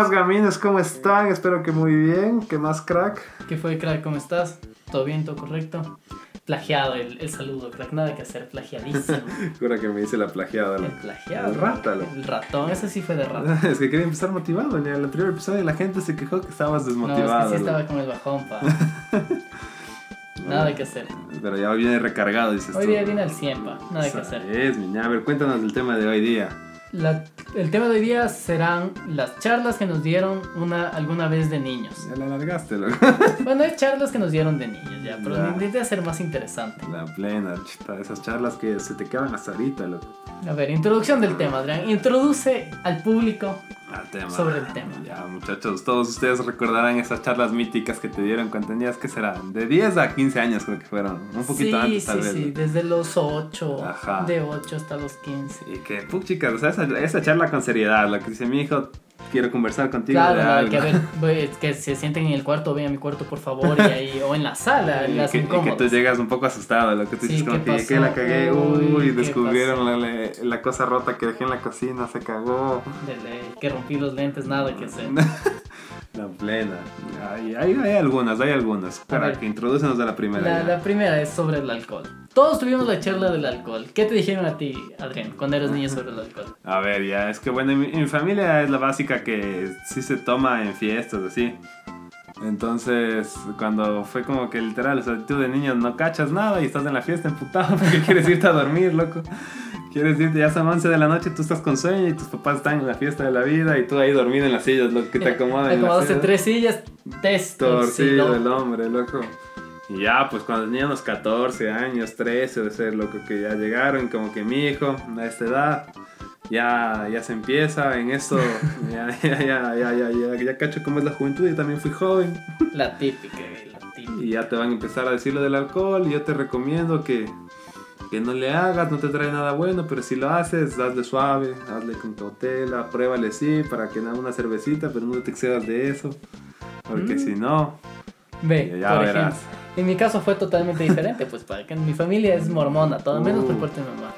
más, gamines? ¿Cómo están? Espero que muy bien. ¿Qué más, crack? ¿Qué fue, crack? ¿Cómo estás? ¿Todo bien? ¿Todo correcto? Plagiado el, el saludo, crack. Nada que hacer, plagiadísimo. Jura que me dice la plagiada. El plagiado. El rata, loco. El ratón, ese sí fue de rata. Es que quería empezar motivado. En el anterior episodio la gente se quejó que estabas No, es desmotivado. que sí estaba con el bajón, pa. Nada que hacer. Pero ya hoy viene recargado, dices Hoy tú. día viene al 100, pa. Nada que hacer. Es, niña. A ver, cuéntanos del tema de hoy día. La- el tema de hoy día serán las charlas que nos dieron una, alguna vez de niños. Ya la alargaste, loco. Bueno, hay charlas que nos dieron de niños ya, pero Ya. intenté hacer más interesante. La plena, chita. Esas charlas que se te quedan hasta ahorita, loco. A ver, introducción del tema, Adrián. Introduce al público Al tema. sobre el tema. Ya, muchachos, todos ustedes recordarán esas charlas míticas que te dieron cuando tenías, que serán? De 10 a 15 años creo que fueron. Un poquito sí, antes, tal sí, vez. sí, desde los 8, Ajá. de 8 hasta los 15. Y que, puch, chicas, o sea, esa, esa charla con seriedad, lo que dice mi hijo, quiero conversar contigo Claro, de no, algo. que a ver, que se sienten en el cuarto, ven a mi cuarto por favor, y ahí, o en la sala, y, las que, y que tú llegas un poco asustado, lo que tú Sí, dices como ¿qué que, que la cagué, Uy, uy, ¿qué descubrieron la, la- cosa rota que dejé en la cocina, se cagó. De que rompí los lentes, nada que hacer. La plena. Hay, hay, hay algunas, hay algunas. Para que introducenos a la primera. La, la primera es sobre el alcohol. Todos tuvimos la charla del alcohol. ¿Qué te dijeron a ti, Adrián, cuando eras niño sobre el alcohol? A ver, ya, es que bueno, en mi, en mi familia es la básica que sí se toma en fiestas, así. Entonces, cuando fue como que literal, o sea, tú de niño no cachas nada y estás en la fiesta emputado porque quieres irte a dormir, loco. Quieres irte, ya son 11 de la noche, tú estás con sueño y tus papás están en la fiesta de la vida y tú ahí dormido en las sillas, lo que te las acomodaste tres sillas, Torcido el hombre, loco. Y ya, pues cuando tenía unos 14 años, 13 de ser, loco, que ya llegaron, como que mi hijo, a esta edad, ya, ya se empieza en eso, ya, ya, ya, ya, ya, ya, ya cacho cómo es la juventud, yo también fui joven, La típica, la típica. y ya te van a empezar a decir lo del alcohol, y yo te recomiendo que, que no le hagas, no te trae nada bueno, pero si lo haces, hazle suave, hazle con cautela, pruébale sí, para que nada, una cervecita, pero no te excedas de eso, porque Mm. si no, Ve, ya por verás. ejemplo, en mi caso fue totalmente diferente, pues para que mi familia es mormona, todo menos por Uh. parte de mi mamá.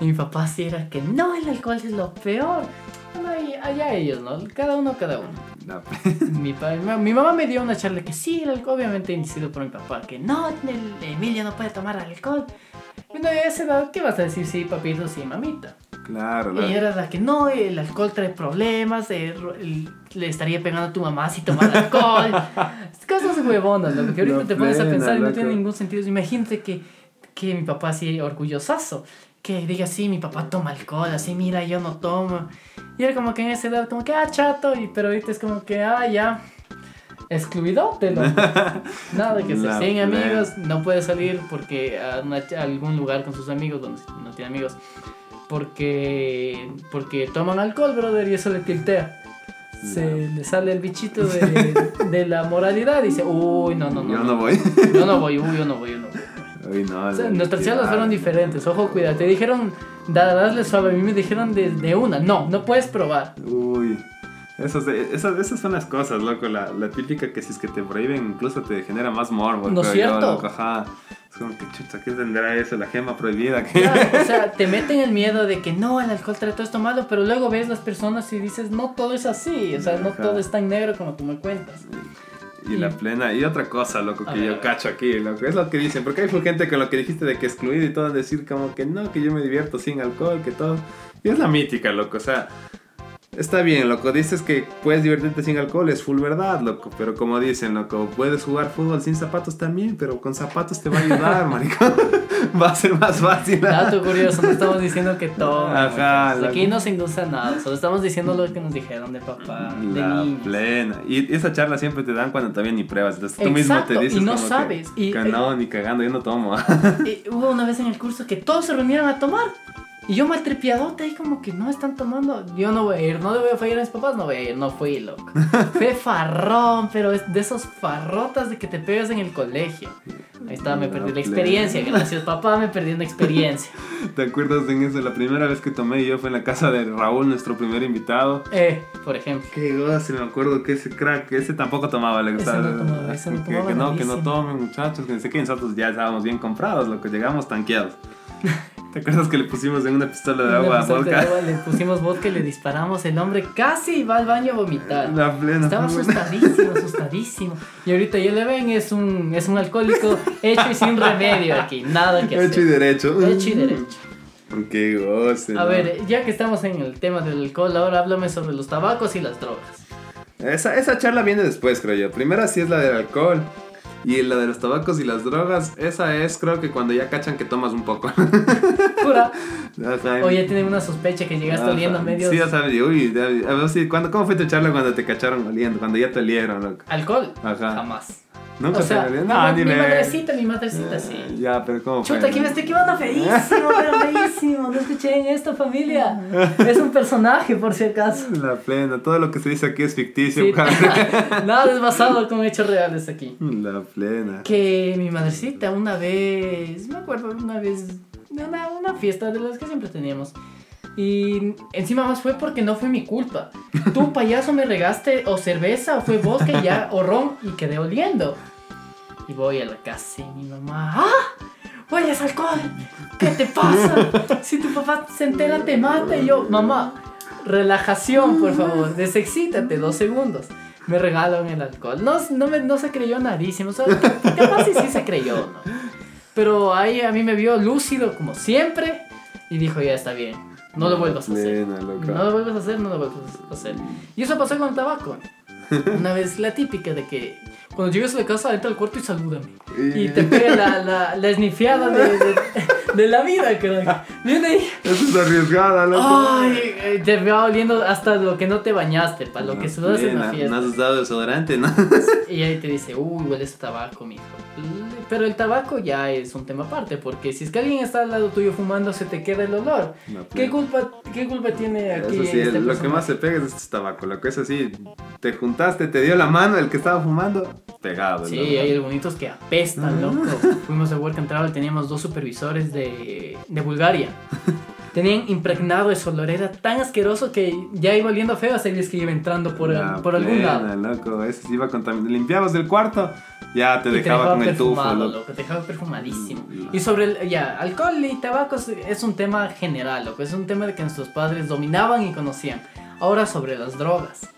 Y mi papá sí era que no, el alcohol es lo peor. Bueno, allá ellos, ¿no? Cada uno, cada uno. la- Mi, pa- mi, mi mamá me dio una charla que sí, el alcohol, obviamente inducido por mi papá, que no, el Emilio no puede tomar alcohol. Bueno, y a esa edad, ¿qué vas a decir? Sí, papito, sí, mamita. Claro, Y claro. era la que no, el alcohol trae problemas, eh, le estaría pegando a tu mamá si toma alcohol. Cosas huevonas, lo que ahorita No te pones a pensar y no loco. tiene ningún sentido. Imagínate que, que mi papá así orgullosazo, que diga sí, mi papá toma alcohol, así mira, yo no tomo. Y era como que en esa edad, como que, ah, chato, y, pero ahorita es como que, ah, ya. Excluidote, loco. Nada que hacer. La Sin amigos, no puede salir porque a, una- a algún lugar con sus amigos donde no tiene amigos. Porque, porque toman alcohol, brother, y eso le tiltea. Se le sale el bichito de, de la moralidad y dice, uy, no, no, no. Yo no voy. Yo no voy, uy, yo no voy, yo no voy. Uy, no. O sea, nuestras charlas fueron diferentes, ojo, cuidado. Te dijeron, da, dale suave, a mí me dijeron de, de una, no, no puedes probar. Uy. Esas, esas, esas son las cosas, loco. La, la típica que si es que te prohíben, incluso te genera más morbo. ¿No es creo yo, cierto? loco, ajá. Es como que chucha, ¿qué tendrá eso? La gema prohibida. Claro, o sea, te meten el miedo de que no, el alcohol trae todo esto malo, pero luego ves las personas y dices, no todo es así, o sea, no Ajá. todo es tan negro como tú me cuentas. Y la plena. Y otra cosa, loco, que ver, yo cacho aquí, loco. Es lo que dicen. Porque hay gente con lo que dijiste de que excluido y todo, decir como que no, que yo me divierto sin alcohol, que todo. Y es la mítica, loco. O sea, está bien, loco. Dices que puedes divertirte sin alcohol, es full verdad, loco. Pero como dicen, loco, puedes jugar fútbol sin zapatos también, pero con zapatos te va a ayudar, maricón. va a ser más fácil. Dato curioso, no estamos diciendo que todo. Ajá, la- Aquí no se induce a nada, solo estamos diciendo lo que nos dijeron de papá, de La niños. plena. Y esa charla siempre te dan cuando todavía ni pruebas. Entonces tú mismo Exacto, te dices y no como que- sabes, y- que no, ni cagando, yo no tomo. Eh, hubo una vez en el curso que todos se reunieron a tomar. Y yo maltripiadote ahí como que no están tomando. Yo no voy a ir, no le voy a fallar a mis papás, no voy a ir, no fui, loco. Fue farrón, pero es de esos farrotas de que te pegas en el colegio. Ahí está, me perdí la experiencia. Gracias, papá, me perdí una experiencia. ¿Te acuerdas en eso? La primera vez que tomé yo fue en la casa de Raúl, nuestro primer invitado. Eh, por ejemplo. Qué goce, me acuerdo que ese crack, ese tampoco tomaba, le Ese gustaba. no tomaba, ese no que, tomaba que no, que no tomen, muchachos, que no sé qué, nosotros ya estábamos bien comprados, lo que llegamos tanqueados. ¿Te acuerdas que le pusimos en una pistola de Una agua pistola de vodka? agua, le pusimos vodka y le disparamos. El hombre casi va al baño a vomitar. La plena. Estaba asustadísimo, asustadísimo. Y ahorita ya le ven, es un, es un alcohólico hecho y sin remedio aquí. Nada que hacer. Hecho y derecho. Hecho y derecho. Qué goce. A ver, ya que estamos en el tema del alcohol, ahora háblame sobre los tabacos y las drogas. Esa, esa charla viene después, creo yo. Primero sí es la del alcohol. Y la de los tabacos y las drogas, esa es creo que cuando ya cachan que tomas un poco. Pura. Ajá. O ya tienen una sospecha que llegaste Ajá. oliendo medio Sí, ya sabes, uy, ya- a ver, sí, ¿cuándo, ¿cómo fue tu charla cuando te cacharon oliendo? Cuando ya te olieron, loco. alcohol. Ajá. Jamás. ¿Nunca o sea, mi, olieron? ma- No, ni mi me- madrecita, mi madrecita, sí. Ya, pero ¿cómo fue? Chuta, aquí me estoy quemando feísimo, pero feísimo. No escuché en esto, familia. Es un personaje, por si acaso. La plena, todo lo que se dice aquí es ficticio, Sí, nada es basado con hechos reales aquí. La plena. Que mi madrecita una vez, me acuerdo una vez, de una, una fiesta de las que siempre teníamos. Y encima más fue porque no fue mi culpa. Tú, payaso, me regaste o cerveza o fue vodka y ya, o ron y quedé oliendo. Y voy a la casa y mi mamá, ¡ah! Oye, es alcohol. ¿Qué te pasa? Si tu papá se entera te mata. Y yo, mamá, relajación, por favor. Desexítate dos segundos. Me regalan el alcohol. No, no, me, no se creyó nadísimo. O sea, capaz sí, sí se creyó, ¿no? Pero ahí a mí me vio lúcido como siempre. Y dijo, ya está bien. No lo vuelvas a hacer. Loco. No lo vuelvas a hacer, no lo vuelvas a hacer. Y eso pasó con el tabaco. Una vez la típica de que cuando llegas a la casa entra al cuarto y salúdame. Y te pega la, la, la esnifiada de, de, de la vida, crack. Viene ahí. Eso es arriesgada, loco. Ay, eh, te va oliendo hasta lo que no te bañaste, para lo que sudas en la fiesta. No has usado desodorante, ¿no? Y ahí te dice, uy, huele a tabaco, mijo. Pero el tabaco ya es un tema aparte, porque si es que alguien está al lado tuyo fumando, se te queda el olor. La ¿Qué plena. culpa, qué culpa tiene aquí Eso sí, este lo que personaje? más se pega es este tabaco. Lo que es así, te juntaste, te dio la mano el que estaba fumando, pegado. Sí, loco. hay algunos que apestan, loco. Fuimos a Work and Travel, teníamos dos supervisores de, de Bulgaria. Tenían impregnado ese olor, era tan asqueroso que ya iba oliendo feo hasta que iba entrando por, La por algún plena, lado. loco. Ese iba contaminado. Limpiabas del cuarto, ya te dejaba con el tufo, perfumado, loco. te dejaba perfumadísimo. Mm, Y sobre el, ya, alcohol y tabaco es, un tema general, loco. Es un tema de que nuestros padres dominaban y conocían. Ahora sobre las drogas.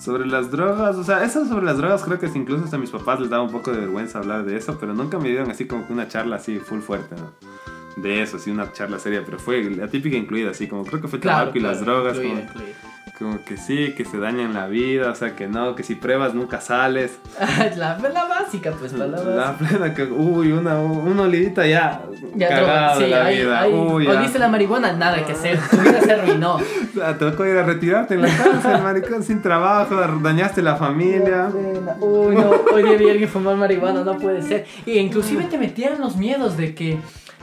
Sobre las drogas, o sea, eso sobre las drogas creo que incluso hasta mis papás les daba un poco de vergüenza hablar de eso, pero nunca me dieron así como que una charla así full fuerte, ¿no? De eso, así una charla seria, pero fue la típica incluida, así como creo que fue tabaco y las drogas, incluido, como, incluido. Como que sí, que se dañan la vida, o sea, que no, que si pruebas nunca sales. la, la básica, pues, para la básica. La plena que, uy, una, una olivita ya, Ya, cagado sí, la ahí, vida, ahí, uy, oliste la marihuana, nada que hacer, tu vida se arruinó. O sea, te tocó ir a retirarte en la cárcel, maricón, sin trabajo, dañaste la familia. Uy, no, hoy día vi a alguien fumar marihuana, no puede ser. Y inclusive te metían los miedos de que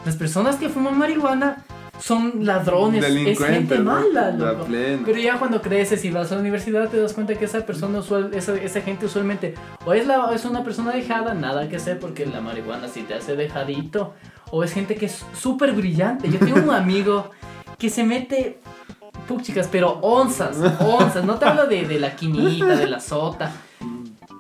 las personas que fuman marihuana son ladrones, es gente mala, La loco. Pero ya cuando creces y vas a la universidad te das cuenta que esa persona usual, esa, esa gente usualmente o es, la, es una persona dejada, nada que hacer porque la marihuana sí te hace dejadito, o es gente que es súper brillante. Yo tengo un amigo que se mete, puchicas, pero onzas, onzas, no te hablo de, de la quinita, de la sota.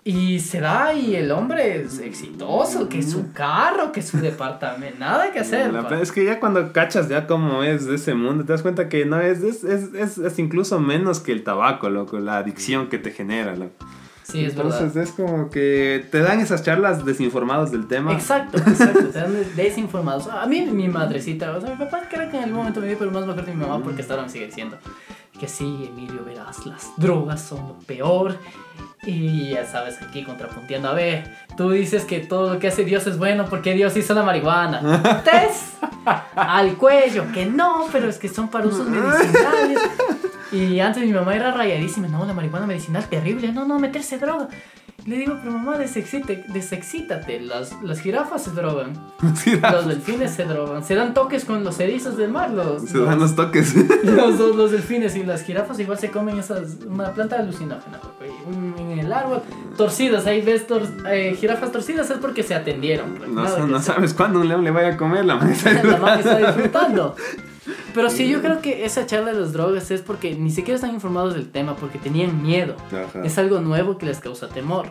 Y se da y el hombre es exitoso, que su carro, que su departamento, nada que hacer. La es que ya cuando cachas ya cómo es de ese mundo, te das cuenta que no es, es, es, es, es incluso menos que el tabaco, loco, la adicción que te genera, loco. Sí, es Entonces verdad. es como que te dan esas charlas desinformados del tema. Exacto, exacto, te dan desinformados. A mí mi madrecita, o sea, mi papá creo que en algún momento me dio, pero más me acuerdo de mi mamá porque hasta ahora me sigue diciendo que sí, Emilio, verás, las drogas son lo peor. Y ya sabes, aquí contrapunteando, a ver, tú dices que todo lo que hace Dios es bueno porque Dios hizo la marihuana. Tess al cuello, que no, pero es que son para usos medicinales. Y antes mi mamá era rayadísima, no, la marihuana medicinal terrible, no, no, meterse droga. Le digo, pero mamá, desexite, desexítate, las, las jirafas se drogan, los delfines se drogan, se dan toques con los erizos del mar, los, se dan los, toques. los, los delfines y las jirafas igual se comen esas, una planta alucinógena, en el árbol, torcidas, ahí ves tor- eh, jirafas torcidas es porque se atendieron. pues, No, no sabes cuándo un león le vaya a comer la mesa. La mamá está disfrutando. Pero sí, yo creo que esa charla de las drogas es porque ni siquiera están informados del tema, porque tenían miedo. Ajá. Es algo nuevo que les causa temor.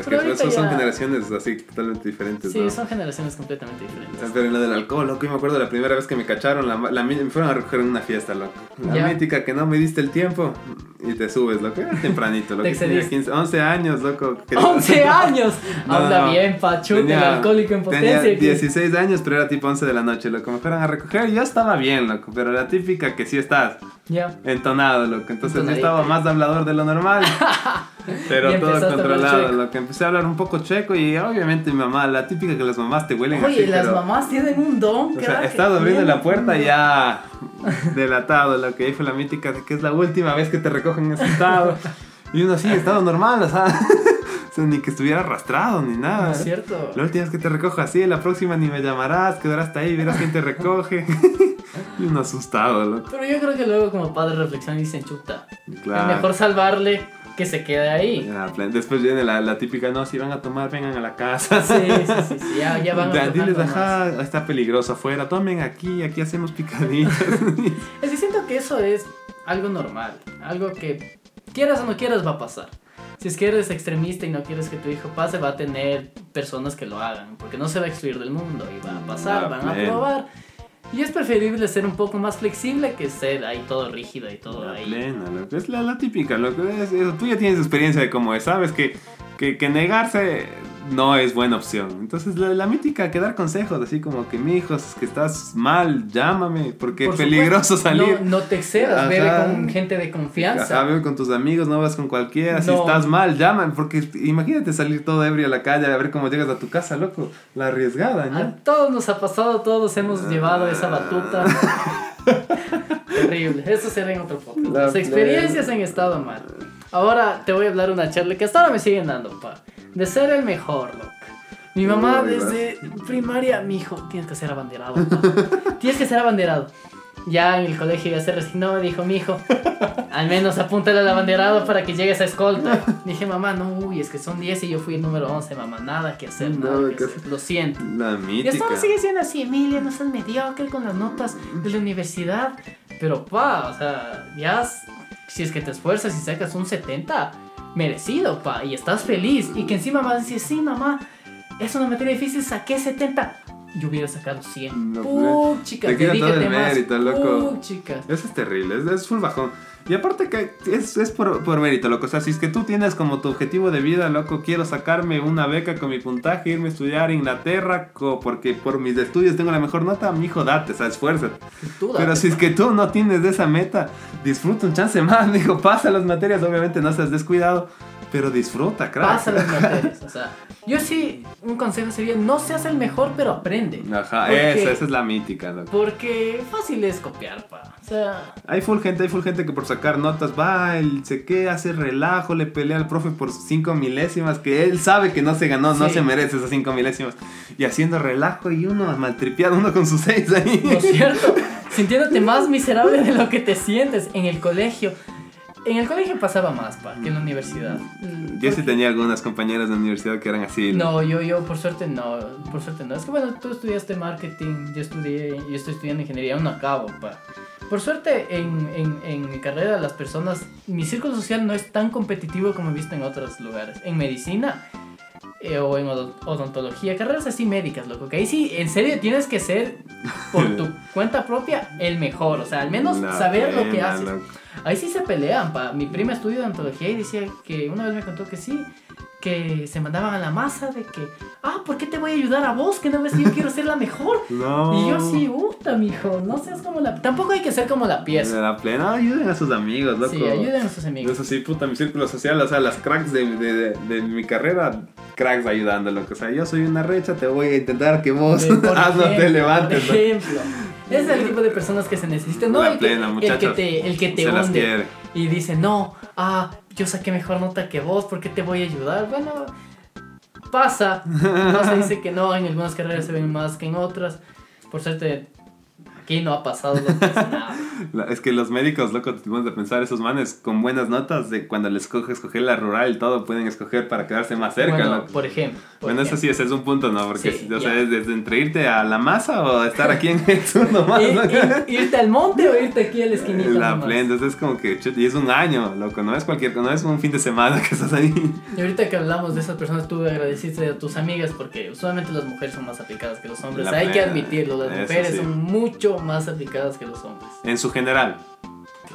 Es que son ya- generaciones así totalmente diferentes, Sí, ¿no? son generaciones completamente diferentes. Pero en lo del alcohol, loco, yo me acuerdo la primera vez que me cacharon, la, la, me fueron a recoger en una fiesta, loco. La Ya. mítica que no me diste el tiempo y te subes, loco. Era tempranito, loco. Te Tenía excediste. 15, 11 años, loco. que- 11 años. No, no. bien, Pachuca, el alcohólico en potencia. Tenía que- 16 años, pero era tipo 11 de la noche, loco. Me fueron a recoger y yo estaba bien, loco. Pero la típica que sí estás Ya. entonado, loco. Entonces yo estaba más hablador de lo normal. pero todo controlado, loco. Empecé a hablar un poco checo y obviamente mi mamá, la típica que las mamás te huelen Oye, así, las pero- mamás tienen un don. O sea, estaba abriendo la puerta y ya delatado, lo que ahí fue la mítica de que es la última vez que te recogen en ese estado. Y uno así, estado normal, o sea, o sea, ni que estuviera arrastrado ni nada. No es cierto. La última vez que te recojo así, la próxima ni me llamarás, quedarás hasta ahí, verás quién te recoge. y uno asustado, loco. Pero yo creo que luego como padre reflexionan y dicen, chuta, Claro. es mejor salvarle que se quede ahí. Después viene la, la típica, no, si van a tomar, vengan a la casa. Sí, sí, sí, sí, ya, ya van aflojando Diles, más. ajá, está peligroso afuera, tomen aquí, aquí hacemos picaditas. Es que siento que eso es algo normal, algo que quieras o no quieras va a pasar. Si es que eres extremista y no quieres que tu hijo pase, va a tener personas que lo hagan, porque no se va a excluir del mundo y va a pasar, Ah, van a probar. Y es preferible ser un poco más flexible que ser ahí todo rígido y todo La ahí. plena. Es la, la típica, loco. Es- es- tú ya tienes experiencia de cómo es, sabes que, que, que negarse no es buena opción. Entonces, la, la mítica, que dar consejos, así como que, mi hijo, es que estás mal, llámame, porque Por es peligroso salir. No, no te excedas, Ajá. bebe con gente de confianza. Ajá, ve con tus amigos, no vas con cualquiera. Si estás mal, llaman. Porque imagínate salir todo ebrio a la calle a ver cómo llegas a tu casa, loco. La arriesgada, ¿no? A todos nos ha pasado, todos hemos llevado esa batuta. Terrible. Eso será en otro podcast. La Las experiencias han estado mal. Ahora te voy a hablar una charla que hasta ahora me siguen dando, pa. De ser el mejor, loco. Mi mamá Uy, desde primaria, mi hijo, tienes que ser abanderado. tienes que ser abanderado. Ya en el colegio ya se resignó, dijo mi hijo, al menos apúntale al abanderado para que llegues a escolta. Dije, mamá, no, uy, es que son 10 y yo fui el número 11, mamá, nada que hacer, nada Nada que hacer. Lo siento. La Y mítica. esto sigue siendo así, Emilia, no seas mediocre con las notas de la universidad. Pero, pa, o sea, ya si es que te esfuerzas y sacas un 70, merecido, pa, y estás feliz. Y que encima vas a decir, sí, mamá, es una materia difícil, saqué 70. Yo hubiera sacado 100. No, Puh, chicas, te quita todo el más. mérito, loco. Puh, chicas. Eso es terrible, es, es full bajón. Y aparte que es, es por, por mérito, loco. O sea, si es que tú tienes como tu objetivo de vida, loco, quiero sacarme una beca con mi puntaje, irme a estudiar a Inglaterra, porque por mis estudios tengo la mejor nota, mi hijo, date, o sea, esfuérzate. Pero si es que tú no tienes esa meta, disfruta un chance más, digo, pasa las materias, obviamente no seas descuidado, pero disfruta, crack. Pasa las materias, o sea, yo sí, un consejo sería, no seas el mejor, pero aprende. Ajá, Porque- esa, esa es la mítica, loco. Porque fácil es copiar, pa. O sea, Hay full gente, hay full gente que por sacar notas va, él se queda, hace relajo, le pelea al profe por cinco milésimas, que él sabe que no se ganó, no Sí. se merece esas cinco milésimas. Y haciendo relajo y uno maltripeado, uno con sus seis ahí. ¿No es cierto? Sintiéndote más miserable de lo que te sientes en el colegio. En el colegio pasaba más, pa, que en la universidad. Yo sí tenía algunas compañeras de la universidad que eran así. No, yo, yo por suerte no, por suerte no. Es que bueno, tú estudiaste marketing, yo estudié, yo estoy estudiando ingeniería, aún no acabo, pa. Por suerte en, en, en mi carrera las personas, mi círculo social no es tan competitivo como he visto en otros lugares. En medicina eh, o en odon- odontología, carreras así médicas, loco, que ahí sí, en serio tienes que ser por tu cuenta propia el mejor, o sea, al menos saber lo que pena, haces. Ahí sí se pelean, pa. Mi prima estudia odontología y decía que una vez me contó que sí, que se mandaban a la masa de que, ah, ¿por qué te voy a ayudar a vos? Que no ves que yo quiero ser la mejor. No. Y yo sí, puta, mijo, no seas como la... Tampoco hay que ser como la pieza. la plena, ayuden a sus amigos, loco. Sí, ayuden a sus amigos. Eso sí, puta, mi círculo social, o sea, las cracks de, de, de, de mi carrera, cracks ayudando, loco. O sea, yo soy una recha, te voy a intentar que vos no te levantes. Por ¿no? ejemplo. Ese es el tipo de personas que se necesitan, no La el que, el te, el que te hunde y dice, no, ah, yo saqué mejor nota que vos, ¿por qué te voy a ayudar? Bueno, pasa, no se dice que no, en algunas carreras se ven más que en otras, por suerte aquí no ha pasado lo que es nada. Es que los médicos, loco, te pones a pensar, esos manes con buenas notas, de cuando les escoge escoger la rural y todo, pueden escoger para quedarse más cerca. bueno, loco. por ejemplo. por Bueno, eso ejemplo. sí, ese es un punto, ¿no? Porque, Sí, o sea, es desde entre irte a la masa o estar aquí en el sur nomás, ¿no? ir- irte al monte o irte aquí a la esquinita. La nomás. plena, entonces es como que, y es un año, loco, no es cualquier, no es un fin de semana que estás ahí. Y ahorita que hablamos de esas personas, tú agradeciste a tus amigas porque usualmente las mujeres son más aplicadas que los hombres. La Hay que plena, admitirlo, las eso mujeres sí. son mucho más aplicadas que los hombres. En su general.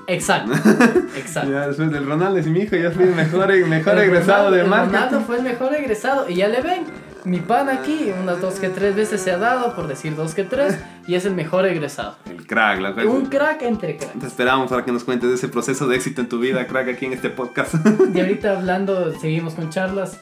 Exacto, exacto. Ya después del Ronaldo, y mi hijo ya fui el mejor, mejor El egresado Ronaldo- de el marketing. Ronaldo fue el mejor egresado y ya le ven. Mi pan aquí, unas dos que tres veces se ha dado, por decir dos que tres, y es el mejor egresado. El crack, loco. Un crack entre cracks. Te esperamos para que nos cuentes de ese proceso de éxito en tu vida, crack, aquí en este podcast. Y ahorita hablando, seguimos con charlas.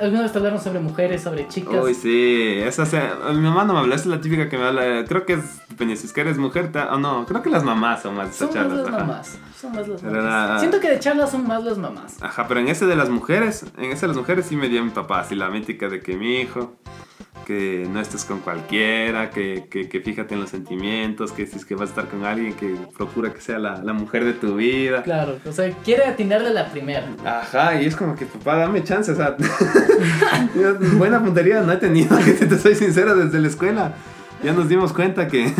Alguna vez te hablaron sobre mujeres, sobre chicas. Uy, sí, esa se- mi mamá no me habla, esa es la típica que me habla, creo que es, depende, si es que eres mujer, o no, creo que las mamás son más de son esas más charlas. las ajá. mamás. Son más las mamás. Siento que de charlas son más las mamás. Ajá, pero en ese de las mujeres, en ese de las mujeres sí me dio mi papá, así la mítica de que mi hijo, que no estés con cualquiera, que, que, que fíjate en los sentimientos, que si es que vas a estar con alguien, que procura que sea la, la mujer de tu vida. Claro, o sea, quiere atinarle la primera. Ajá, y es como que papá, dame chance, o sea, buena puntería no he tenido, que si te soy sincero, desde la escuela. Ya nos dimos cuenta que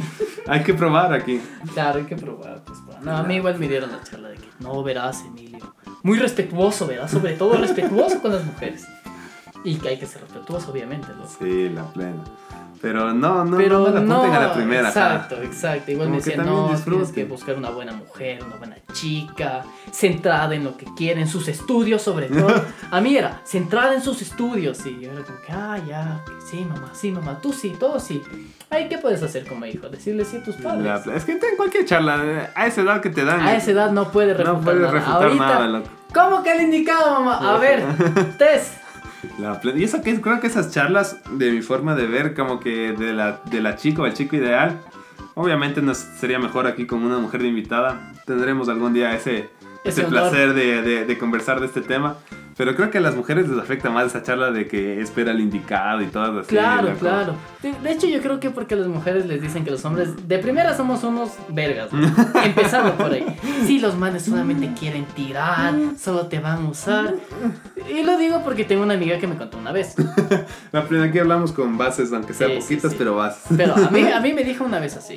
hay que probar aquí. Claro, hay que probar. Pues, no, a mí igual me dieron la charla de que no verás, Emilio. Muy respetuoso, verás, sobre todo respetuoso con las mujeres. Y que hay que ser respetuoso, obviamente. ¿no? Sí, la plena. Pero no, no, Pero no, no, la apunten a la primera. Exacto, exacto. Igual Como me que decía, también no, disfruten. tienes que buscar una buena mujer, una buena chica, centrada en lo que quiere, en sus estudios sobre todo. A mí era, centrada en sus estudios. Y yo era como que, ah, ya, sí, mamá, sí, mamá, tú sí, todo sí. Ay, ¿qué puedes hacer como hijo? Decirle sí a tus padres. La es que en cualquier charla, eh, a esa edad que te dan. A esa edad no puede refutar no puedes nada. refutar Ahorita, nada, loco. ¿Cómo que el indicado, mamá? A ver, test. La y eso que creo que esas charlas, de mi forma de ver, como que de la, de la chica o el chico ideal, obviamente nos sería mejor aquí con una mujer de invitada. Tendremos algún día ese, Ese placer de, de- de conversar de este tema. Pero creo que a las mujeres les afecta más esa charla de que espera el indicado y todo así. Claro, claro. De, de hecho, yo creo que porque las mujeres les dicen que los hombres de primera somos unos vergas. ¿no? Empezando por ahí. Sí, los manes solamente quieren tirar, solo te van a usar. Y lo digo porque tengo una amiga que me contó una vez. La plena aquí hablamos con bases, aunque sean Sí, sí, poquitas, sí. pero bases. Pero a mí, a mí me dijo una vez así.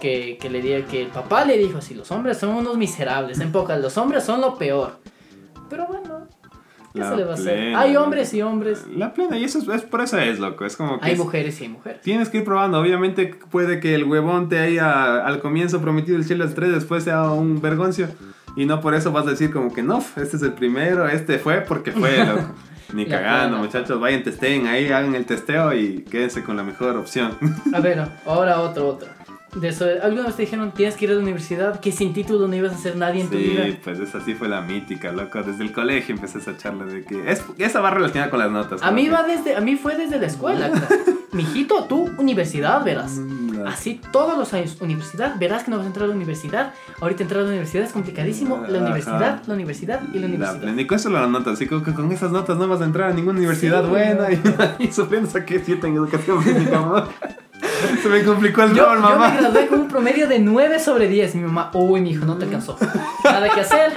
Que, que le diga que el papá le dijo así, los hombres son unos miserables, en pocas, los hombres son lo peor. Pero bueno, ¿qué La se le va a hacer? plena, Hay hombres y hombres, La plena, y eso es, es- por eso es, loco. Es como que hay es- mujeres y hay mujeres. Tienes que ir probando. Obviamente puede que el huevón te haya al comienzo prometido el Chelas 3, después sea un vergoncio. Y no por eso vas a decir como que no, este es el primero, este fue porque fue, loco. Ni La cagando, plena. muchachos. Vayan, testeen ahí, hagan el testeo y quédense con la mejor opción. A ver, ahora otro, otro. De eso, ¿Alguna vez te dijeron tienes que ir a la universidad? Que sin título no ibas a ser nadie en tu vida. Sí, pues esa sí fue la mítica, loco. Desde el colegio empecé esa charla de que... Es, esa va relacionada con las notas. A mí va desde, a mí fue desde la escuela. Mijito, tú universidad verás. Mm, Así todos los años, universidad, verás que no vas a entrar a la universidad. Ahorita entrar a la universidad es complicadísimo. La Ajá. universidad, la universidad y la universidad. Y con eso las notas, así que con esas notas no vas a entrar a ninguna universidad Sí, buena. no. Y, y sufriendo saqué 7 en educación física. Se me complicó el Yo, rol, yo mamá. me gradué con un promedio de 9 sobre 10. Mi mamá, uy, mi hijo, no te alcanzó. Nada que hacer.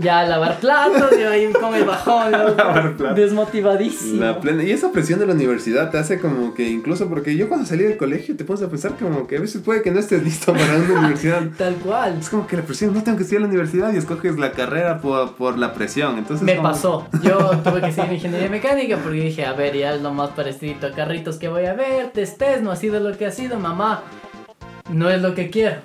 Ya lavar platos, yo ahí con el bajón, platos. desmotivadísimo. La plena. Y esa presión de la universidad te hace como que incluso porque yo cuando salí del colegio te pones a pensar como que a veces puede que no estés listo para una universidad. Tal cual. Es como que la presión, no tengo que estudiar a la universidad y escoges la carrera por, por la presión. Entonces Me como- pasó. Yo tuve que seguir ingeniería mecánica porque dije, a ver, ya es lo más parecido a carritos que voy a ver, testes, no ha sido lo que ha sido, mamá. No es lo que quiero.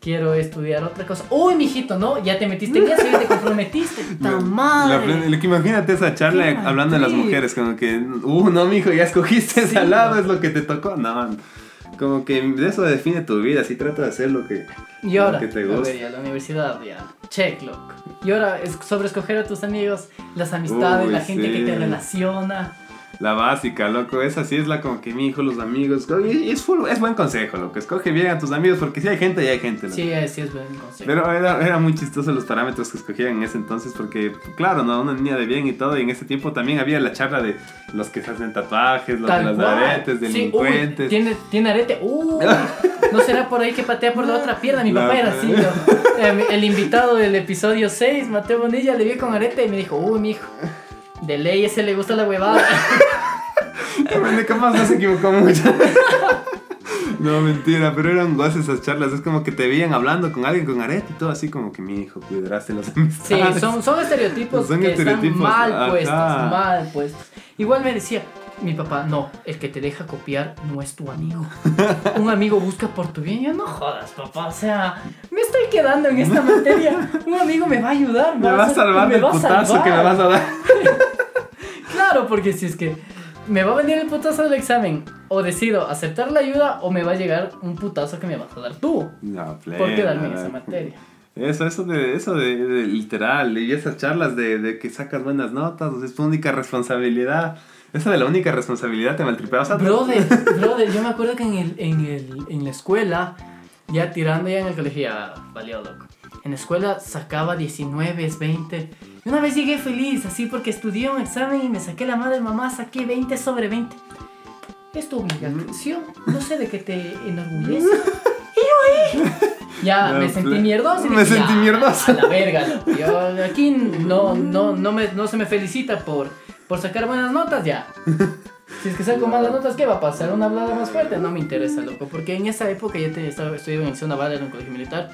Quiero estudiar otra cosa. Uy, mijito, no, ya te metiste en eso y te comprometiste. ¡Ta La madre! plena- lo que imagínate esa charla Qué hablando de las mujeres, como que, uh, no, mijo, ya escogiste Sí. lado, es lo que te tocó. No, como que de eso define tu vida, si trata de hacer lo que, Y ahora, lo que te a gusta. ver, ya la universidad, ya. Check, loco. Y ahora, es sobre escoger a tus amigos, las amistades, Uy, la gente que te relaciona. La básica, loco. Esa sí es la como que mi hijo, los amigos. Y es, full- es buen consejo, loco. Escoge bien a tus amigos porque si hay gente y hay gente, loco. Sí, sí es buen consejo. Pero era, era muy chistoso los parámetros que escogían en ese entonces porque, claro, ¿no? Una niña de bien y todo. Y en ese tiempo también había la charla de los que se hacen tatuajes, los Tal de cual. aretes, Sí, uy, delincuentes. tiene, tiene arete. Uy, no será por ahí que patea por la otra pierna. Mi La- papá era así. ¿no? Eh, El invitado del episodio 6, Mateo Bonilla, le vi con arete y me dijo, uy, mijo, de ley ese le gusta la huevada. Bueno, capaz no se equivocó mucho. No, mentira, pero eran goces esas charlas. Es como que te veían hablando con alguien con arete y todo así como que mi hijo cuidarás de las Sí, amistades. son, son estereotipos Son que estereotipos, están mal ajá. puestos, mal puestos. Igual me decía, mi papá, no, el que te deja copiar no es tu amigo. Un amigo busca por tu bien. Yo no jodas, papá. O sea, me estoy quedando en esta materia. Un amigo me va a ayudar. Me va a salvar me del putazo que me salvar. vas a dar. Claro, porque si es que me va a venir el putazo del examen, o decido aceptar la ayuda, o me va a llegar un putazo que me vas a dar tú. No, plena, Por quedarme en esa materia. Eso, eso de, eso de, de literal, y esas charlas de, de que sacas buenas notas, es tu única responsabilidad. Eso de la única responsabilidad te maltripeaba. O sea, Brother, brother, yo me acuerdo que en, el, en, el, en la escuela, ya tirando ya en el colegio, ya valió loco. En la escuela sacaba 19, 20. Una vez llegué feliz, así porque estudié un examen y me saqué la madre mamá, saqué 20 sobre 20. Es tu obligación, no sé de qué te enorgullece. Y yo ahí, ya No, me sentí ple- mierdoso. y me dije, sentí "Ya, mierdoso". A la verga. Yo aquí no, no, no, me, no se me felicita por, por sacar buenas notas, ya. Si es que saco malas notas, ¿qué va a pasar? ¿Una hablada más fuerte? No me interesa, loco. Porque en esa época te, estaba, estudiaba en Acción Naval, era un colegio militar.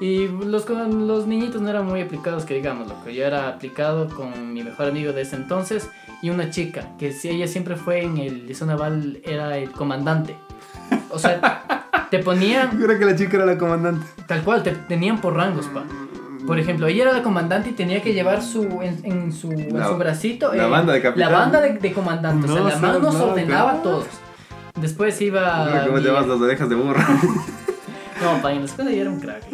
Y los, los niñitos no eran muy aplicados, que digamos, loco. Yo era aplicado con mi mejor amigo de ese entonces y una chica, que si ella siempre fue en el Liceo Naval, era el comandante. O sea, te ponían, Yo creo que la chica era la comandante. tal cual, te tenían por rangos, pa. Por ejemplo, ella era la comandante y tenía que llevar su, en, en su, en La- su bracito la banda de capitán. La banda de, de comandante. o sea, No, la mano nos no, ordenaba a todos. Después iba. Me mi- llevas las orejas de burro. No, pa, en la escuela yo era un crack.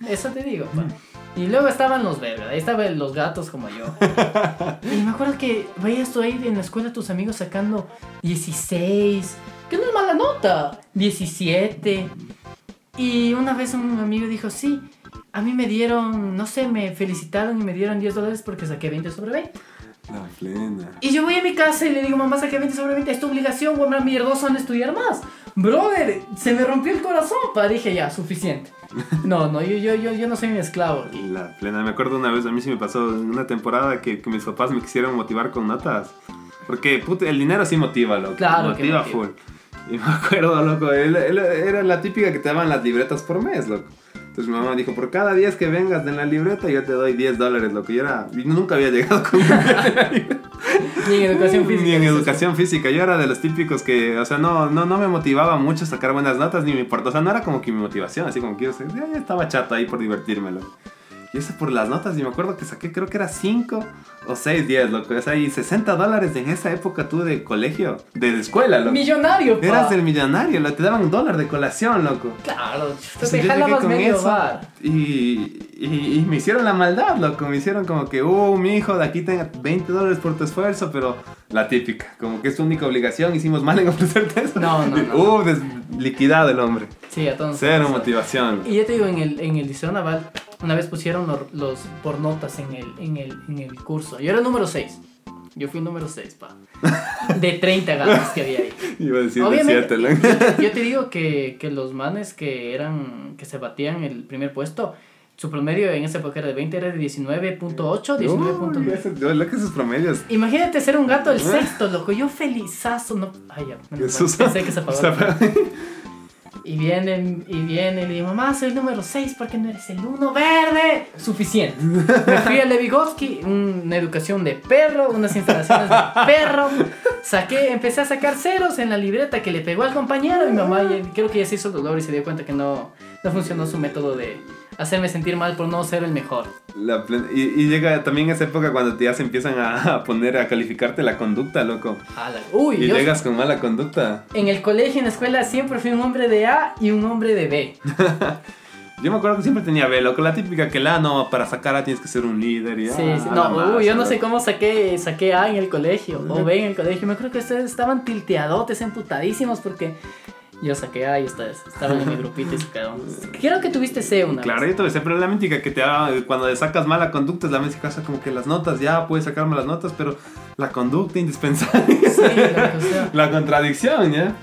Eso te digo, pa. Y luego estaban los vergas, ahí estaban los gatos como yo. Y me acuerdo que veías tú ahí en la escuela tus amigos sacando 16, que no es mala nota, 17. Y una vez un amigo dijo, sí, a mí me dieron, no sé, me felicitaron y me dieron 10 dólares porque saqué 20 sobre 20. La plena. Y yo voy a mi casa y le digo, mamá, saqué 20 sobre 20, es tu obligación, güey, mierdoso, van a estudiar más. Brother, se me rompió el corazón, pa. Dije, ya, suficiente. No, no, yo, yo, yo, yo no soy un esclavo. La plena. Me acuerdo una vez, a mí sí me pasó en una temporada que, que mis papás me quisieron motivar con notas. Porque, el dinero sí motiva, loco. Claro que Motiva motiva. full. Y me acuerdo, loco, él, él- era la típica que te daban las libretas por mes, loco. Entonces mi mamá dijo, por cada 10 que vengas en la libreta yo te doy 10 dólares, loco. Yo era, nunca había llegado con Ni en educación física. Ni en educación física. Yo era de los típicos que, o sea, no, no, no me motivaba mucho sacar buenas notas ni me importaba. O sea, no era como que mi motivación, así como que yo ya estaba chato ahí por divertírmelo. Y eso por las notas, y me acuerdo que saqué, creo que era 5 o 6 días, loco. O sea, y 60 dólares en esa época tú de colegio, de escuela, loco. Millonario, pa. Eras del millonario, lo, te daban un dólar de colación, loco. Claro, Entonces, te yo llegué jalabas con medio eso bar. Y, y, y me hicieron la maldad, loco. Me hicieron como que, uh, mi hijo, de aquí tenga 20 dólares por tu esfuerzo, pero la típica, como que es tu única obligación, hicimos mal en ofrecerte eso. No, no, no. Uh, liquidado el hombre. Sí, nos Cero motivación. Y ya te digo, en el, en el Liceo Naval, una vez pusieron los, los por notas en el, en, el, en el curso. Yo era el número 6. Yo fui número 6, pa. De 30 gatos que había ahí. Iba a decir de Obviamente, 7, loco. yo te digo que, que los manes que eran, que se batían el primer puesto, su promedio en esa época era de 20, era de 19.8, Uy, 19.9. ese- yo, loco, esos promedios. Imagínate ser un gato del sexto, loco. Yo felizazo, no. Ay, ya. Jesús. Pensé que se apagó. Se apagó. Y viene, y viene, y le mamá, soy el número 6, ¿por qué no eres el 1 verde? Suficiente. Me fui a Levigotsky, una educación de perro, unas instalaciones de perro. Saqué, empecé a sacar ceros en la libreta que le pegó al compañero. Y mi mamá, creo que ya se hizo dolor y se dio cuenta que no, no funcionó su método de hacerme sentir mal por no ser el mejor. La y, y llega también esa época cuando ya se empiezan a, a poner a calificarte la conducta, loco. Uy, Y llegas con mala conducta. en el colegio, en la escuela, siempre fui un hombre de A y un hombre de B. Yo me acuerdo que siempre tenía B, loco. La típica que la no, para sacar A tienes que ser un líder. Y, Sí, ah, sí. a No, masa, uy, yo no sé cómo saqué, saqué A en el colegio, o B en el colegio. Me acuerdo que ustedes estaban tilteadotes, emputadísimos, porque yo saqué A y ustedes estaban en mi grupito y sacaron. Creo que tuviste C una Claro, vez. yo te decía, pero la mítica que te da, cuando le sacas mala conducta es la mítica, como que las notas, ya puedes sacarme las notas, pero la conducta indispensable. Sí, o sea, la contradicción, ¿ya?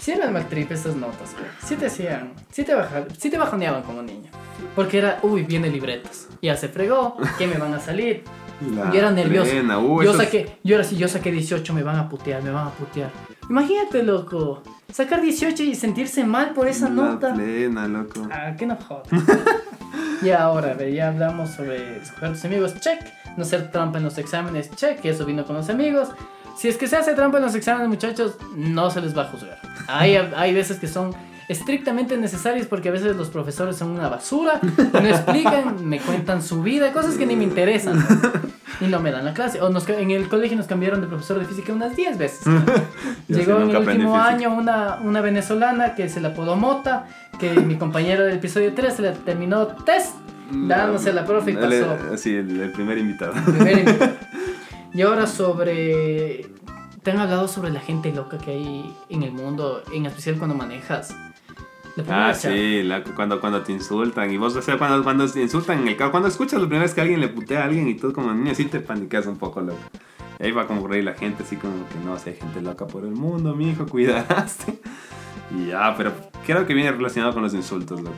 sí eran mal trip esas notas, güey. Sí te hacían, sí te, baja, sí te bajoneaban como niño. Porque era, uy, viene libretas. Ya se fregó, ¿qué me van a salir? La Yo era nervioso. plena, yo saqué, yo era así, yo saqué 18, me van a putear, me van a putear. Imagínate, loco, sacar 18 y sentirse mal por esa la nota. plena, loco. Ah, que no jodas. y ahora, ve, ya hablamos sobre escoger tus amigos, check. No hacer trampa en los exámenes, check. Eso vino con los amigos. Si es que se hace trampa en los exámenes, muchachos, no se les va a juzgar. Hay, hay veces que son estrictamente necesarios porque a veces los profesores son una basura, no explican, me cuentan su vida, cosas que ni me interesan. Y no me dan la clase. O nos, en el colegio nos cambiaron de profesor de física unas 10 veces. Llegó en el último año una, una venezolana que se la apodó Mota, que mi compañero del episodio 3 se la terminó test, dándose la profe y El- pasó. sí, el, el primer invitado. Primer invitado. Y ahora sobre... Te han hablado sobre la gente loca que hay en el mundo, en especial cuando manejas. Ah, sí, la- cuando, cuando te insultan. Y vos, o sea, cuando, cuando te insultan en el carro, cuando escuchas la primera vez que alguien le putea a alguien y tú como niño, sí te paniqueas un poco, loco. Y ahí va como reír la gente, así como que no, si hay gente loca por el mundo, mi hijo, cuidaste. Y ya, pero creo que viene relacionado con los insultos, loco.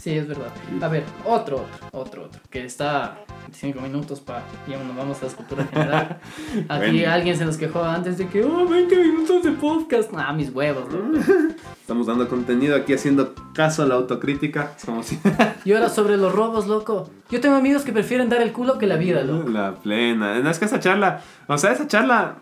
Sí, es verdad. A ver, otro, otro, otro, otro, que está 25 minutos para, y aún nos vamos a la escultura general. Aquí Bueno. alguien se nos quejó antes de que, oh, 20 minutos de podcast. Ah, mis huevos, loco. Estamos dando contenido aquí haciendo caso a la autocrítica. Es como si. Y ahora sobre los robos, loco. Yo tengo amigos que prefieren dar el culo que la vida, loco. La plena. No, es que esa charla, o sea, esa charla,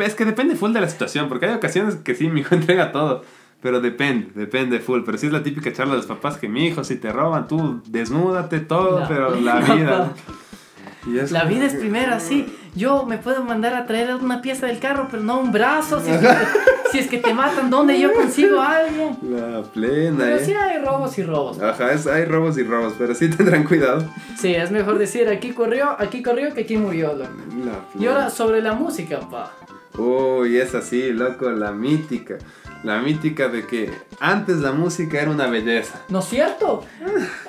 es que depende full de la situación, porque hay ocasiones que sí, mi hijo entrega todo, pero depende, depende full. Pero sí es la típica charla de los papás que mi hijo, si te roban, tú desnúdate todo, pero la plena, vida. Y es La vida es que- primera, sí. Yo me puedo mandar a traer una pieza del carro, pero no un brazo. Si es que, si es que te matan, ¿dónde yo consigo algo? La plena, Pero eh. sí hay robos y robos. Ajá, es- hay robos y robos, pero sí tendrán cuidado. Sí, es mejor decir aquí corrió, aquí corrió que aquí murió, loco. La Y ahora plena. sobre la música, pa. Uy, es así, loco, la mítica. La mítica de que antes la música era una belleza. ¿No es cierto?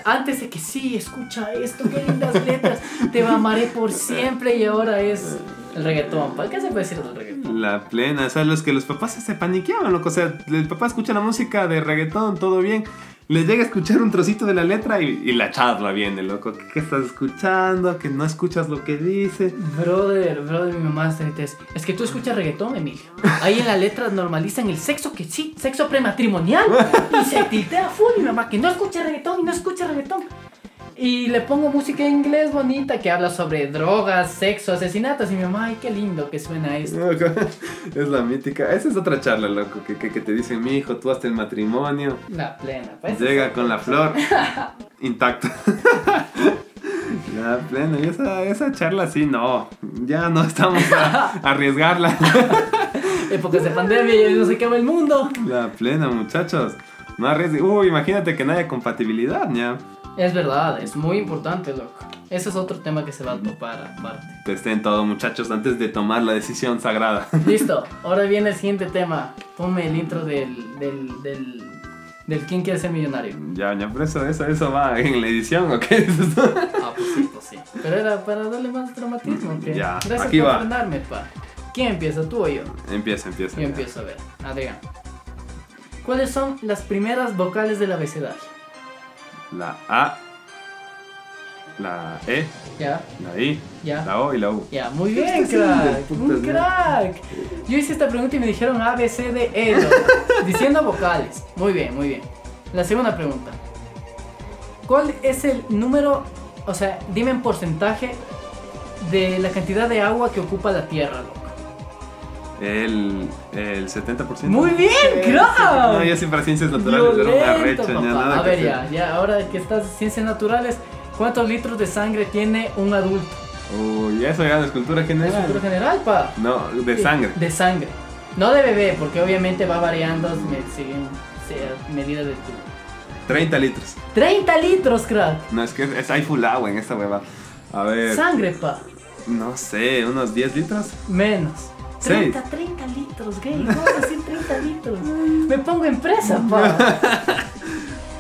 Antes de que sí, escucha esto, qué lindas letras, te amaré por siempre y ahora es el reggaetón. pa. ¿Qué se puede decir del reggaetón? La plena, o sea, los que los papás se paniqueaban, loco. O sea, el papá escucha la música de reggaetón, todo bien. Le llega a escuchar un trocito de la letra y, y la charla viene, loco. ¿Qué, estás escuchando? Que no escuchas lo que dice. Brother, brother, mi mamá está es, es que tú escuchas reggaetón, Emilio. Ahí en la letra normalizan el sexo que sí, sexo prematrimonial. Y se tiltea full mi mamá que no escucha reggaetón y no escucha reggaetón. Y le pongo música en inglés bonita que habla sobre drogas, sexo, asesinatos. Y mi mamá, ay, qué lindo que suena esto. Es la mítica. Esa es otra charla, loco. Que, que, que te dicen, mi hijo, tú hasta el matrimonio. La plena. pues. Llega con la flor intacta. La plena, y esa, esa charla sí, no. Ya no estamos a arriesgarla. Épocas de pandemia y no se acaba el mundo. La plena, muchachos. No arriesguen. Uy, imagínate que no haya compatibilidad, ya. Es verdad, es muy importante, loco. Ese es otro tema que se va a topar aparte. Testen todo, muchachos, antes de tomar la decisión sagrada. Listo, ahora viene el siguiente tema. Ponme el intro del, del, del, del ¿Quién quiere ser millonario? ya, ya, pero eso, eso, eso va en la edición, ¿o qué? Ah, pues sí, pues sí. Pero era para darle más dramatismo, ¿ok? Ya, Gracias aquí por va. frenarme, pa. ¿Quién empieza, tú o yo? empieza, empieza. Yo empiezo a ver. Adrián. ¿Cuáles son las primeras vocales del abecedario? La A, la E, ¿Ya? la I, ¿Ya? la O y la U. Ya, muy bien, Este crack. Un ¿no? crack. Yo hice esta pregunta y me dijeron A, B, C, D, E. loco. diciendo vocales. Muy bien, muy bien. La segunda pregunta. ¿Cuál es el número, o sea, dime en porcentaje de la cantidad de agua que ocupa la Tierra, loco? El, el 70%. Muy bien, crack. No, yo siempre ciencias naturales era una Violento, recha, ya nada A que ver, hacer. ya, ya, ahora que estás en ciencias naturales, ¿cuántos litros de sangre tiene un adulto? Uy, eso ya no es cultura Es general. cultura general, pa. No, de sangre. De sangre. No de bebé, porque obviamente va variando según sea medida de tu 30 litros. 30 litros, crack. No, es que es, hay full agua en esta hueva. A ver, Sangre, pa. no sé, unos 10 litros. Menos. Seis. 30, 30 litros, gay. ¿Cómo vas a decir 30 litros? Me pongo en presa, pa.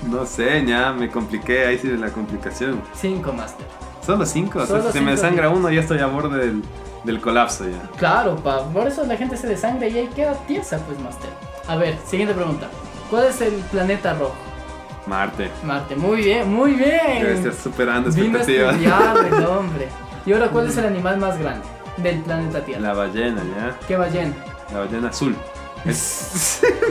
No sé, ya me compliqué, ahí sí de la complicación. 5 master. Solo 5, o sea, Solo si se me cinco sangra litros. uno ya estoy a borde del, del colapso ya. Claro, pa. Por eso la gente se desangra y ahí queda tiesa, pues, master. A ver, siguiente pregunta. ¿Cuál es el planeta rojo? Marte. Marte. Muy bien, muy bien. Ya estás superando Vino a expectativas. estudiar el hombre. Y ahora, ¿cuál es el animal más grande del planeta Tierra? La ballena, ya. ¿Qué ballena? La ballena azul.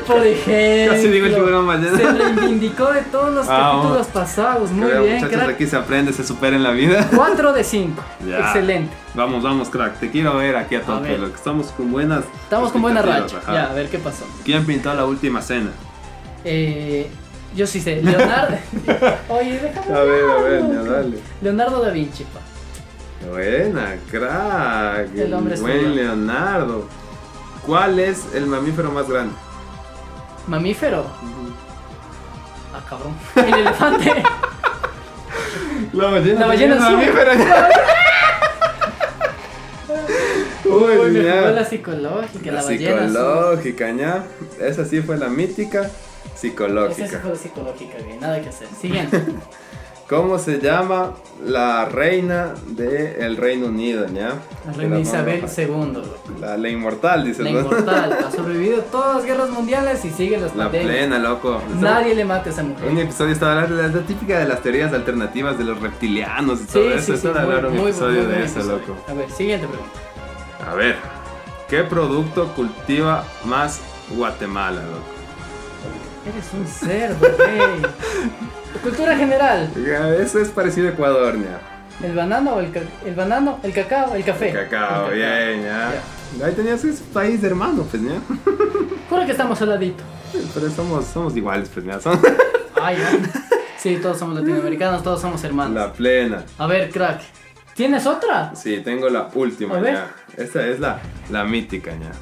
Por ejemplo. Casi digo el tiburón ballena. Se reivindicó de todos los Ah, capítulos pasados. Muy Creo, bien, muchachos, crack. aquí se aprende, se supera en la vida. 4 de 5. Ya. Excelente. Vamos, vamos, crack. Te quiero ver aquí a tope. ver. Lo que estamos con buenas. Estamos con buena racha. expectativas, Ya, a ver qué pasó. ¿Quién pintó la última cena? Eh, yo sí sé. Leonardo. Oye, déjame. A ver, a ver, hablar, ya dale. Leonardo da Vinci, pa. Buena, crack. El hombre buen. Leonardo. ¿Cuál es el mamífero más grande? Mamífero. Ah, cabrón. El elefante. La ballena. La ballena es mamífero. Uy, Uy, me jugó la psicológica, la, La ballena. psicológica, ¿ya? Esa sí fue la mítica Esa sí psicológica. fue la psicológica, bien. Nada que hacer. Siguiente. ¿Cómo se llama la reina del Reino Unido, ya? La De reina la Isabel. II. La, la inmortal, dices, La inmortal. Ha sobrevivido todas las guerras mundiales y sigue las La pandemias. plena, loco. Nadie le mata a esa Un mujer. episodio estaba hablando de la, típica de las teorías alternativas de los reptilianos y todo Sí, eso. sí, sí. Eso de muy- un muy- episodio muy de eso, episodio. loco. A ver, siguiente pregunta. A ver, ¿qué producto cultiva más Guatemala, loco? Eres un cerdo, güey. Cultura general. Eso es parecido a Ecuador, ya. El banano, o el, ca- el banano, el cacao, el café. Cacao, El bien, ya. Ahí tenías ese país hermano, pues, ya. Juro que estamos al ladito. Pero somos, somos iguales, pues, ya. Somos Ay, ya. Sí, todos somos latinoamericanos, todos somos hermanos. la plena. A ver, crack. ¿Tienes otra? Sí, tengo la última, A ver. ya. Esta es la, la mítica, ya.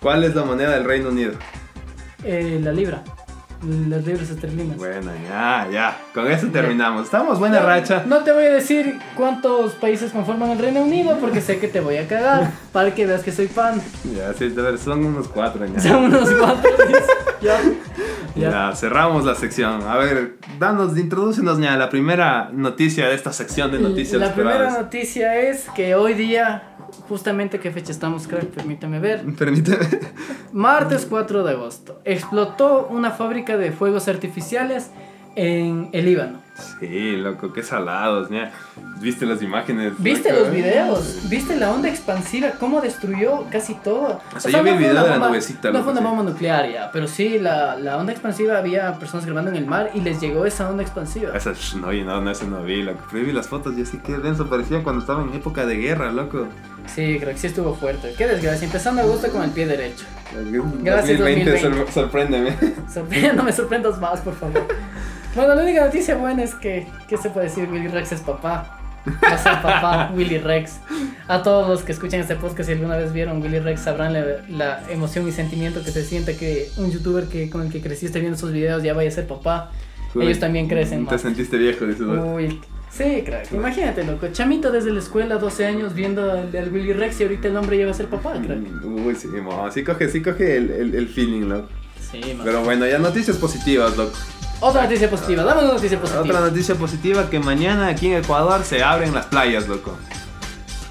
¿Cuál es la moneda del Reino Unido? Eh, la libra. Las libras esterlinas. Buena, ya, ya. Con eso terminamos. Estamos buena racha. No te voy a decir cuántos países conforman el Reino Unido porque sé que te voy a cagar para que veas que soy fan. Ya, sí, a ver, son unos cuatro, ya. Son unos cuatro. ya. Ya. Ya, cerramos la sección. A ver, danos, introdúcenos ya la primera noticia de esta sección de noticias La primera esperadas. noticia es que hoy día, justamente qué fecha estamos, crack, permíteme ver. Permíteme. Martes 4 de agosto. Explotó una fábrica de fuegos artificiales en el Líbano. Sí, loco, qué salados, ya. ¿Viste las imágenes? ¿Viste loco? los videos? ¿Viste la onda expansiva? ¿Cómo destruyó casi todo? O sea, yo vi el video de la bomba- nubecita, No fue una sí. bomba nuclear ya, pero sí, la, la onda expansiva había personas grabando en el mar y les llegó esa onda expansiva. Esa, no, no, no, ese no vi, loco. Pero vi las fotos y así que denso parecía cuando estaba en época de guerra, loco. Sí, creo que sí estuvo fuerte. Qué desgracia. Empezando agosto con el pie derecho. Gracias, 2020, 2020. sor- sorpréndeme. Sorpre- no me sorprendas más, por favor. Bueno, la única noticia buena es que, ¿qué se puede decir? Willy Rex es papá. Va a ser papá, Willy Rex. A todos los que escuchan este podcast, si alguna vez vieron Willy Rex, sabrán la, la emoción y sentimiento que se siente que un youtuber que, con el que creciste viendo sus videos ya vaya a ser papá. Ellos también crecen Te más. sentiste viejo, dices. ¿no? Uy, sí, crack. Imagínate, loco. Chamito desde la escuela, 12 años, viendo al, al Willy Rex y ahorita el hombre ya va a ser papá, crack. Uy, sí, mo, sí coge, sí coge el, el, el feeling, loco. Sí, man. Pero bueno, ya noticias positivas, loco. Otra noticia positiva, dame una noticia positiva. Otra noticia positiva que mañana aquí en Ecuador se abren las playas, loco.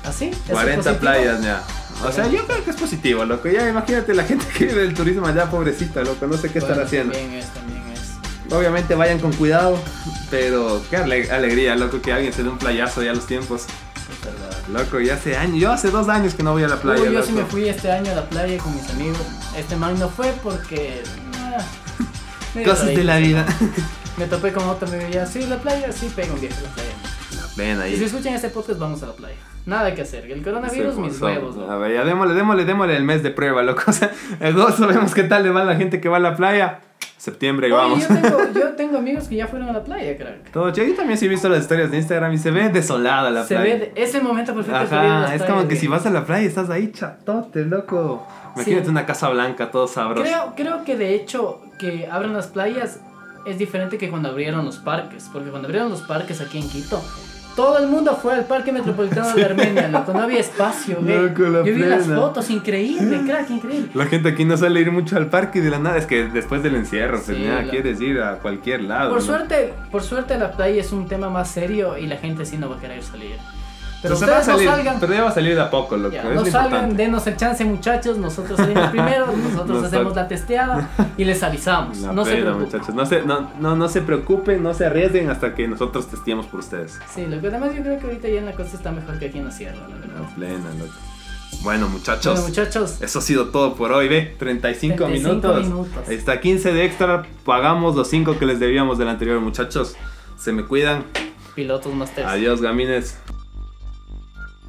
¿Así? ¿Eso es 40 positivo? playas ya. O sea, yo creo que es positivo, loco. Ya imagínate la gente que vive del turismo allá, pobrecita, loco. No sé qué estar Bueno, haciendo. También es, también es. Obviamente vayan con cuidado, pero qué ale- alegría, loco, que alguien se dé un playazo ya a los tiempos. Loco, ya hace años, yo hace dos años que no voy a la playa. Uy, yo loco. sí me fui este año a la playa con mis amigos. Este man no fue porque. ah, Cosas de la ¿no? vida. Me topé con otro ya, sí, la playa, sí, pega un viaje a la playa. Ven Y si ahí. escuchan este podcast, vamos a la playa. Nada que hacer. El coronavirus, mis huevos. A loco. ver, ya démosle, démosle, démosle el mes de prueba, loco. O sea, el gozo, vemos qué tal le va a la gente que va a la playa. Septiembre y Oye, vamos. yo tengo, yo tengo amigos que ya fueron a la playa, crack. Todo chido. Yo también sí he visto las historias de Instagram y se ve desolada la Se playa. ve de- ese momento perfecto Ajá, es como que si vas a la playa y estás ahí chatote, loco. Imagínate Sí. una casa blanca, todo sabroso. Creo, creo que de hecho que abran las playas es diferente que cuando abrieron los parques. Porque cuando abrieron los parques aquí en Quito, todo el mundo fue al Parque Metropolitano de Armenia, loco. No había espacio, güey. Yo vi las fotos, increíble, crack, increíble. La gente aquí no sale ir mucho al parque y de la nada. Es que después del encierro, Sí, nada, la- quieres ir a cualquier lado. Por ¿no? suerte, por suerte la playa es un tema más serio y la gente sí no va a querer salir. Pero ustedes salir, no salgan. pero ya va a salir de a poco, loco. Ya, es no lo salgan, denos el chance muchachos, nosotros salimos primero, nosotros Nos hacemos la testeada y les avisamos. La no se preocupen. muchachos. No se, no, no, no se preocupen, no se arriesguen hasta que nosotros testeemos por ustedes. Sí, lo que además yo creo que ahorita ya en la costa está mejor que aquí en la sierra, la verdad. La plena, loco. Bueno, muchachos. Bueno, muchachos, Eso ha sido todo por hoy, ve. 35, 35 minutos. minutos. Está, 15 de extra. Pagamos los 5 que les debíamos del anterior, muchachos. Se me cuidan. pilotos masters. Adiós, gamines.